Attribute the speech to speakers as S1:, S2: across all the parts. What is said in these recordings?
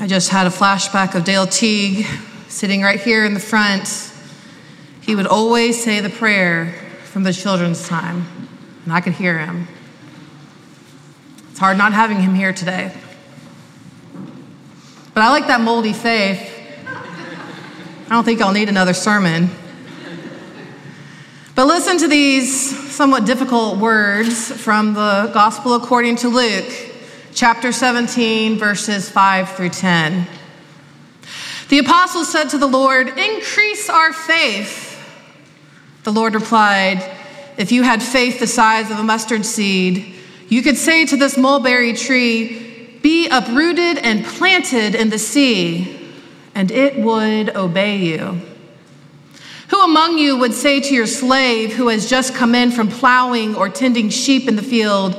S1: I just had a flashback of Dale Teague sitting right here in the front. He would always say the prayer from the children's time, and I could hear him. It's hard not having him here today. But I like that moldy faith. I don't think I'll need another sermon. But listen to these somewhat difficult words from the Gospel according to Luke, chapter 17, verses 5 through 10. The apostles said to the Lord, Increase our faith. The Lord replied, If you had faith the size of a mustard seed, you could say to this mulberry tree, Be uprooted and planted in the sea, and it would obey you. Who among you would say to your slave who has just come in from plowing or tending sheep in the field,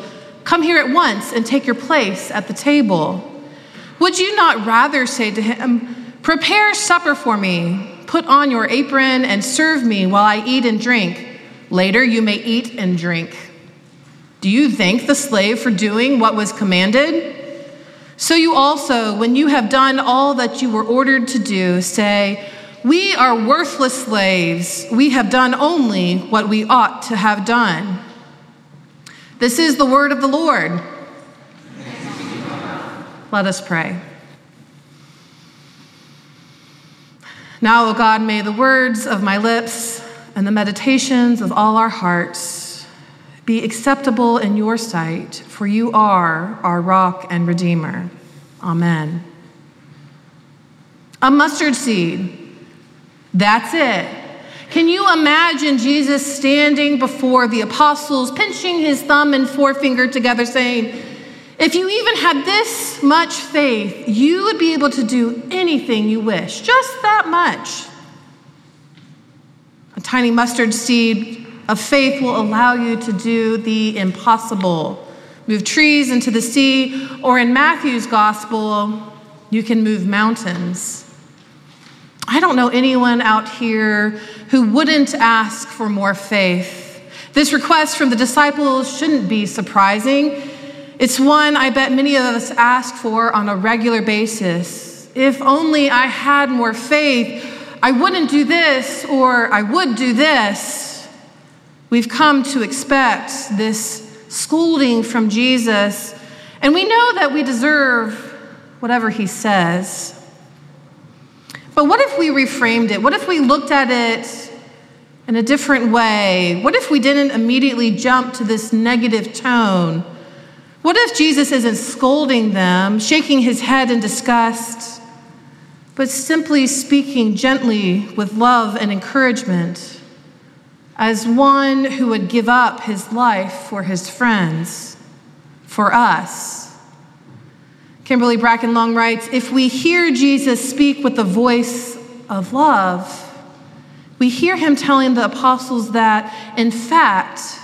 S1: Come here at once and take your place at the table? Would you not rather say to him, Prepare supper for me, put on your apron, and serve me while I eat and drink? Later you may eat and drink. Do you thank the slave for doing what was commanded? So you also, when you have done all that you were ordered to do, say, we are worthless slaves. We have done only what we ought to have done. This is the word of the Lord. Let us pray. Now, O God, may the words of my lips and the meditations of all our hearts be acceptable in your sight, for you are our rock and redeemer. Amen. A mustard seed that's it. Can you imagine Jesus standing before the apostles, pinching his thumb and forefinger together, saying, If you even had this much faith, you would be able to do anything you wish, just that much. A tiny mustard seed of faith will allow you to do the impossible move trees into the sea, or in Matthew's gospel, you can move mountains. I don't know anyone out here who wouldn't ask for more faith. This request from the disciples shouldn't be surprising. It's one I bet many of us ask for on a regular basis. If only I had more faith, I wouldn't do this or I would do this. We've come to expect this scolding from Jesus, and we know that we deserve whatever he says. But what if we reframed it? What if we looked at it in a different way? What if we didn't immediately jump to this negative tone? What if Jesus isn't scolding them, shaking his head in disgust, but simply speaking gently with love and encouragement as one who would give up his life for his friends, for us? Kimberly Bracken Long writes If we hear Jesus speak with the voice of love, we hear him telling the apostles that, in fact,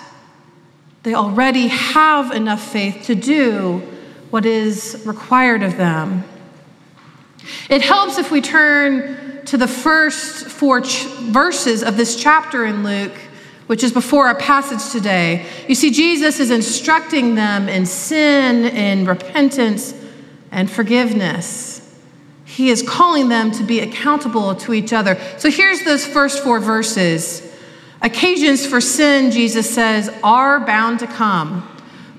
S1: they already have enough faith to do what is required of them. It helps if we turn to the first four ch- verses of this chapter in Luke, which is before our passage today. You see, Jesus is instructing them in sin, in repentance, and forgiveness. He is calling them to be accountable to each other. So here's those first four verses. Occasions for sin, Jesus says, are bound to come,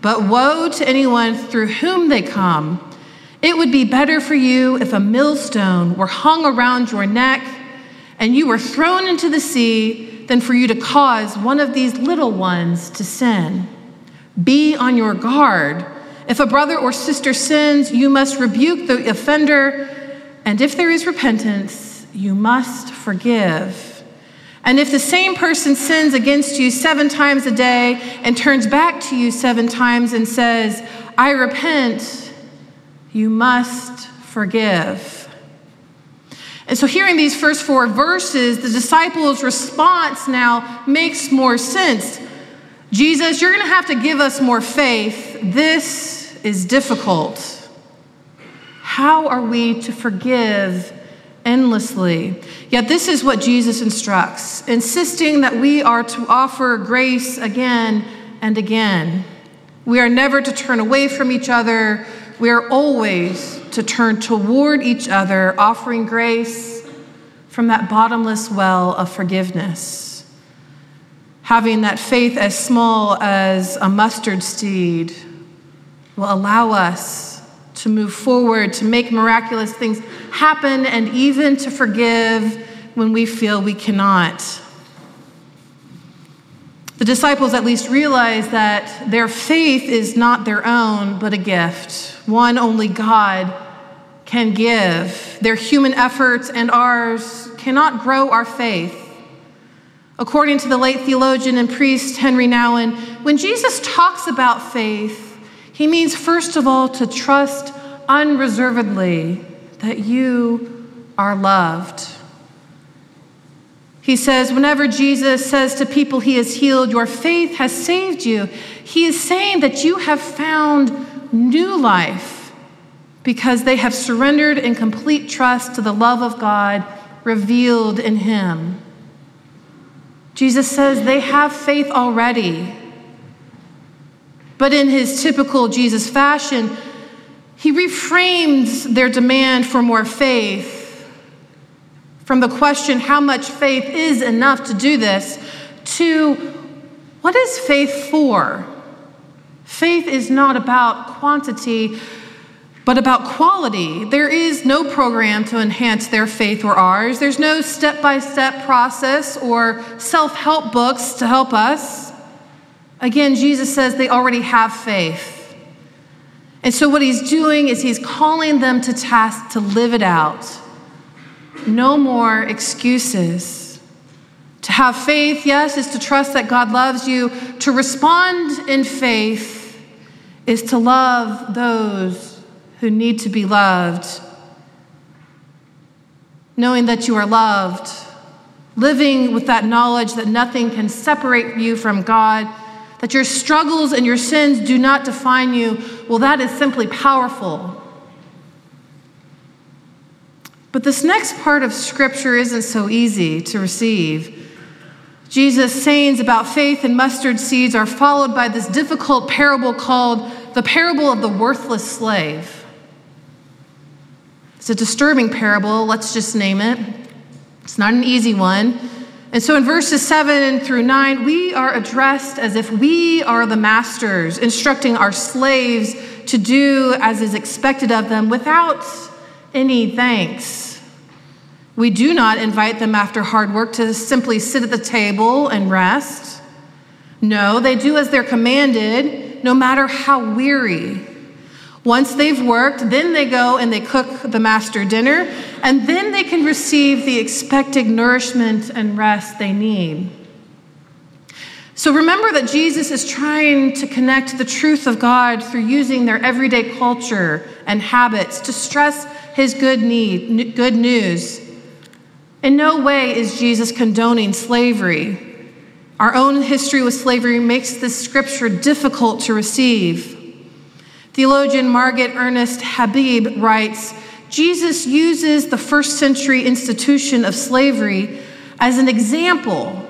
S1: but woe to anyone through whom they come. It would be better for you if a millstone were hung around your neck and you were thrown into the sea than for you to cause one of these little ones to sin. Be on your guard. If a brother or sister sins, you must rebuke the offender, and if there is repentance, you must forgive. And if the same person sins against you seven times a day and turns back to you seven times and says, I repent, you must forgive. And so, hearing these first four verses, the disciples' response now makes more sense. Jesus, you're going to have to give us more faith. This is difficult. How are we to forgive endlessly? Yet, this is what Jesus instructs, insisting that we are to offer grace again and again. We are never to turn away from each other, we are always to turn toward each other, offering grace from that bottomless well of forgiveness. Having that faith as small as a mustard seed will allow us to move forward, to make miraculous things happen, and even to forgive when we feel we cannot. The disciples at least realize that their faith is not their own, but a gift, one only God can give. Their human efforts and ours cannot grow our faith. According to the late theologian and priest Henri Nouwen, when Jesus talks about faith, he means first of all to trust unreservedly that you are loved. He says, whenever Jesus says to people he has healed, your faith has saved you, he is saying that you have found new life because they have surrendered in complete trust to the love of God revealed in him. Jesus says they have faith already. But in his typical Jesus fashion, he reframes their demand for more faith from the question, how much faith is enough to do this, to what is faith for? Faith is not about quantity, but about quality. There is no program to enhance their faith or ours. There's no step by step process or self help books to help us. Again, Jesus says they already have faith. And so, what he's doing is he's calling them to task to live it out no more excuses. To have faith, yes, is to trust that God loves you. To respond in faith is to love those who need to be loved. Knowing that you are loved, living with that knowledge that nothing can separate you from God, that your struggles and your sins do not define you, well, that is simply powerful. But this next part of Scripture isn't so easy to receive. Jesus' sayings about faith and mustard seeds are followed by this difficult parable called the parable of the worthless slave. It's a disturbing parable, let's just name it. It's not an easy one. And so in verses 7 through 9, we are addressed as if we are the masters, instructing our slaves to do as is expected of them without any thanks. We do not invite them after hard work to simply sit at the table and rest. No, they do as they're commanded, no matter how weary. Once they've worked, then they go and they cook the master dinner, and then they can receive the expected nourishment and rest they need. So remember that Jesus is trying to connect the truth of God through using their everyday culture and habits to stress his good need, good news in no way is Jesus condoning slavery. Our own history with slavery makes this scripture difficult to receive. Theologian Margaret Ernest Habib writes Jesus uses the first century institution of slavery as an example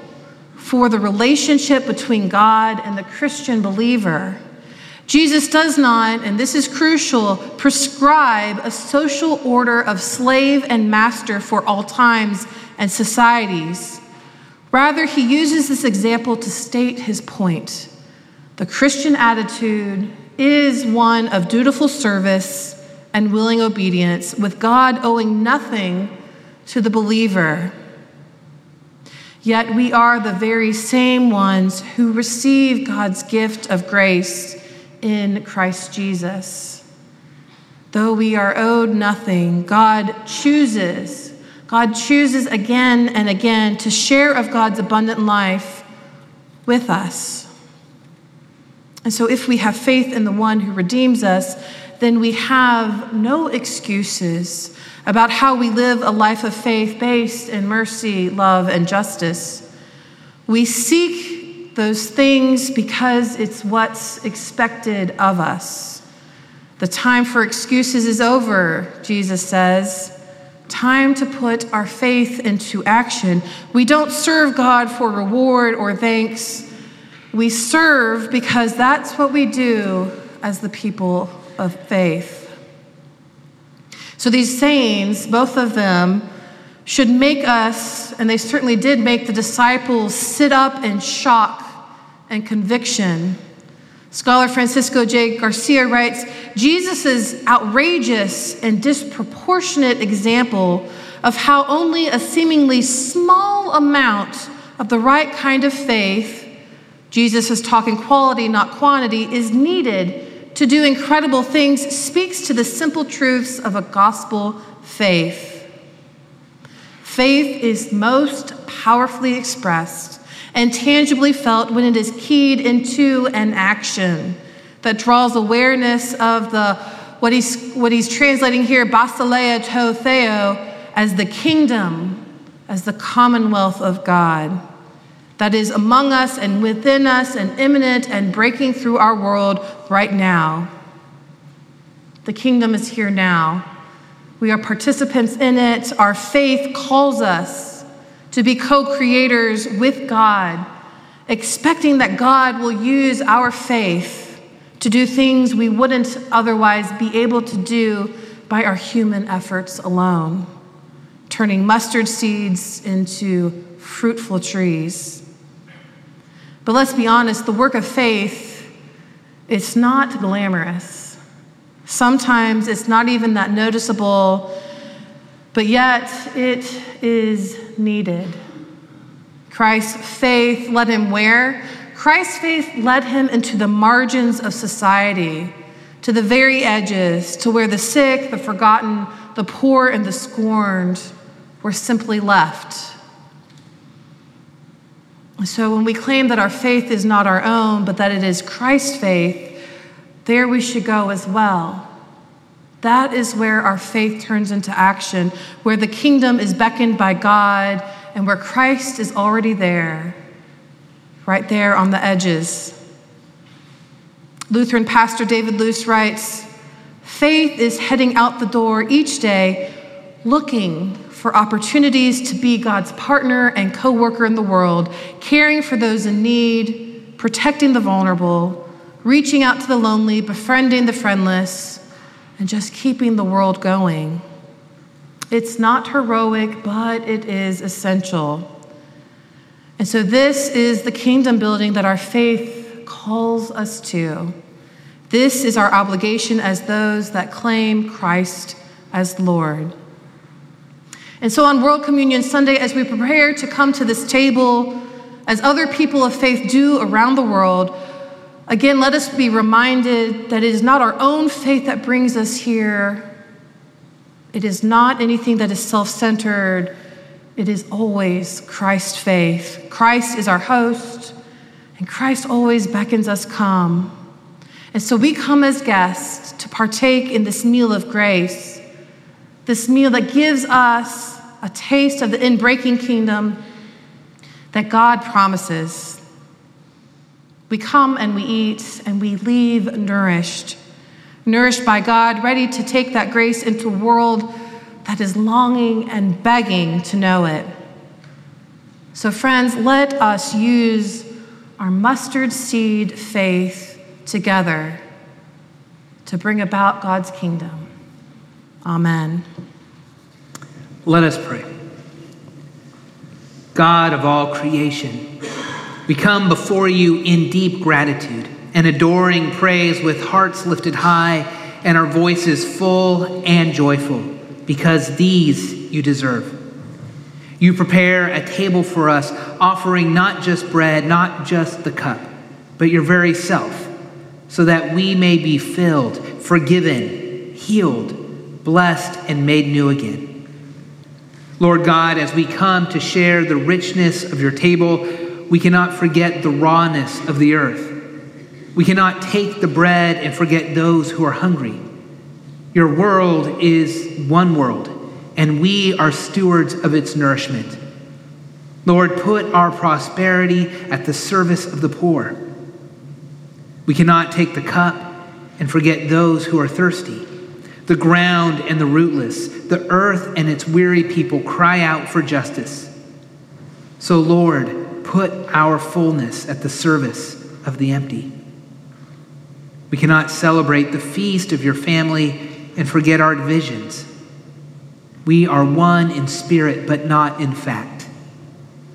S1: for the relationship between God and the Christian believer. Jesus does not, and this is crucial, prescribe a social order of slave and master for all times and societies. Rather, he uses this example to state his point. The Christian attitude is one of dutiful service and willing obedience, with God owing nothing to the believer. Yet we are the very same ones who receive God's gift of grace in Christ Jesus. Though we are owed nothing, God chooses, God chooses again and again to share of God's abundant life with us. And so, if we have faith in the one who redeems us, then we have no excuses about how we live a life of faith based in mercy, love, and justice. We seek those things because it's what's expected of us. The time for excuses is over, Jesus says. Time to put our faith into action. We don't serve God for reward or thanks. We serve because that's what we do as the people of faith. So these sayings, both of them, should make us, and they certainly did make the disciples sit up in shock and conviction. Scholar Francisco J. Garcia writes Jesus' outrageous and disproportionate example of how only a seemingly small amount of the right kind of faith, Jesus is talking quality, not quantity, is needed to do incredible things, speaks to the simple truths of a gospel faith. Faith is most powerfully expressed and tangibly felt when it is keyed into an action that draws awareness of the what he's, what he's translating here, basileia to theo, as the kingdom, as the commonwealth of God that is among us and within us and imminent and breaking through our world right now. The kingdom is here now. We are participants in it. Our faith calls us to be co creators with God, expecting that God will use our faith to do things we wouldn't otherwise be able to do by our human efforts alone, turning mustard seeds into fruitful trees. But let's be honest, the work of faith, it's not glamorous. Sometimes it's not even that noticeable, but yet it is needed. Christ's faith led him where? Christ's faith led him into the margins of society, to the very edges, to where the sick, the forgotten, the poor, and the scorned were simply left. So when we claim that our faith is not our own, but that it is Christ's faith, there we should go as well. That is where our faith turns into action, where the kingdom is beckoned by God and where Christ is already there, right there on the edges. Lutheran pastor David Lose writes Faith is heading out the door each day looking for opportunities to be God's partner and co worker in the world, caring for those in need, protecting the vulnerable, reaching out to the lonely, befriending the friendless, and just keeping the world going. It's not heroic, but it is essential. And so, this is the kingdom building that our faith calls us to. This is our obligation as those that claim Christ as Lord. And so on World Communion Sunday, as we prepare to come to this table, as other people of faith do around the world, again, let us be reminded that it is not our own faith that brings us here. It is not anything that is self centered. It is always Christ's faith. Christ is our host, and Christ always beckons us come. And so we come as guests to partake in this meal of grace this meal that gives us a taste of the inbreaking kingdom that God promises. We come and we eat and we leave nourished, nourished by God, ready to take that grace into a world that is longing and begging to know it. So, friends, let us use our mustard seed faith together to bring about God's kingdom. Amen.
S2: Let us pray. God of all creation, we come before you in deep gratitude and adoring praise with hearts lifted high and our voices full and joyful, because these you deserve. You prepare a table for us, offering not just bread, not just the cup, but your very self, so that we may be filled, forgiven, healed, blessed, and made new again. Lord God, as we come to share the richness of your table, we cannot forget the rawness of the earth. We cannot take the bread and forget those who are hungry. Your world is one world, and we are stewards of its nourishment. Lord, put our prosperity at the service of the poor. We cannot take the cup and forget those who are thirsty. The ground and the rootless, the earth and its weary people cry out for justice. So, Lord, put our fullness at the service of the empty. We cannot celebrate the feast of your family and forget our divisions. We are one in spirit, but not in fact.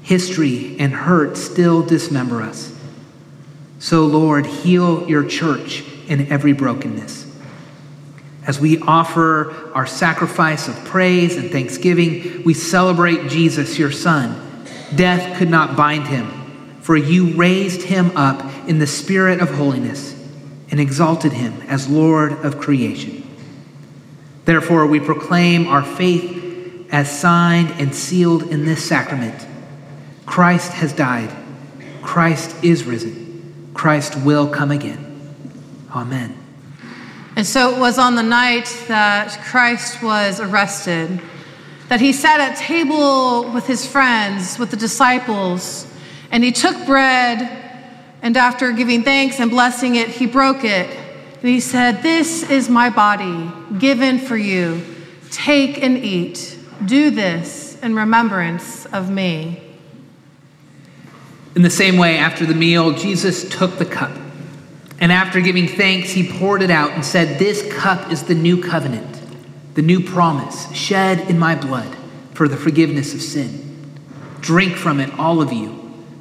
S2: History and hurt still dismember us. So, Lord, heal your church in every brokenness. As we offer our sacrifice of praise and thanksgiving, we celebrate Jesus, your Son. Death could not bind him, for you raised him up in the spirit of holiness and exalted him as Lord of creation. Therefore, we proclaim our faith as signed and sealed in this sacrament. Christ has died. Christ is risen. Christ will come again. Amen.
S1: And so it was on the night that Christ was arrested that he sat at table with his friends, with the disciples, and he took bread, and after giving thanks and blessing it, he broke it. And he said, This is my body given for you. Take and eat. Do this in remembrance of me.
S2: In the same way, after the meal, Jesus took the cup. And after giving thanks, he poured it out and said, This cup is the new covenant, the new promise, shed in my blood for the forgiveness of sin. Drink from it, all of you,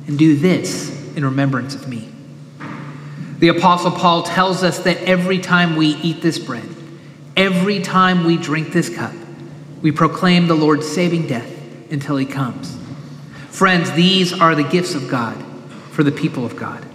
S2: and do this in remembrance of me. The Apostle Paul tells us that every time we eat this bread, every time we drink this cup, we proclaim the Lord's saving death until he comes. Friends, these are the gifts of God for the people of God.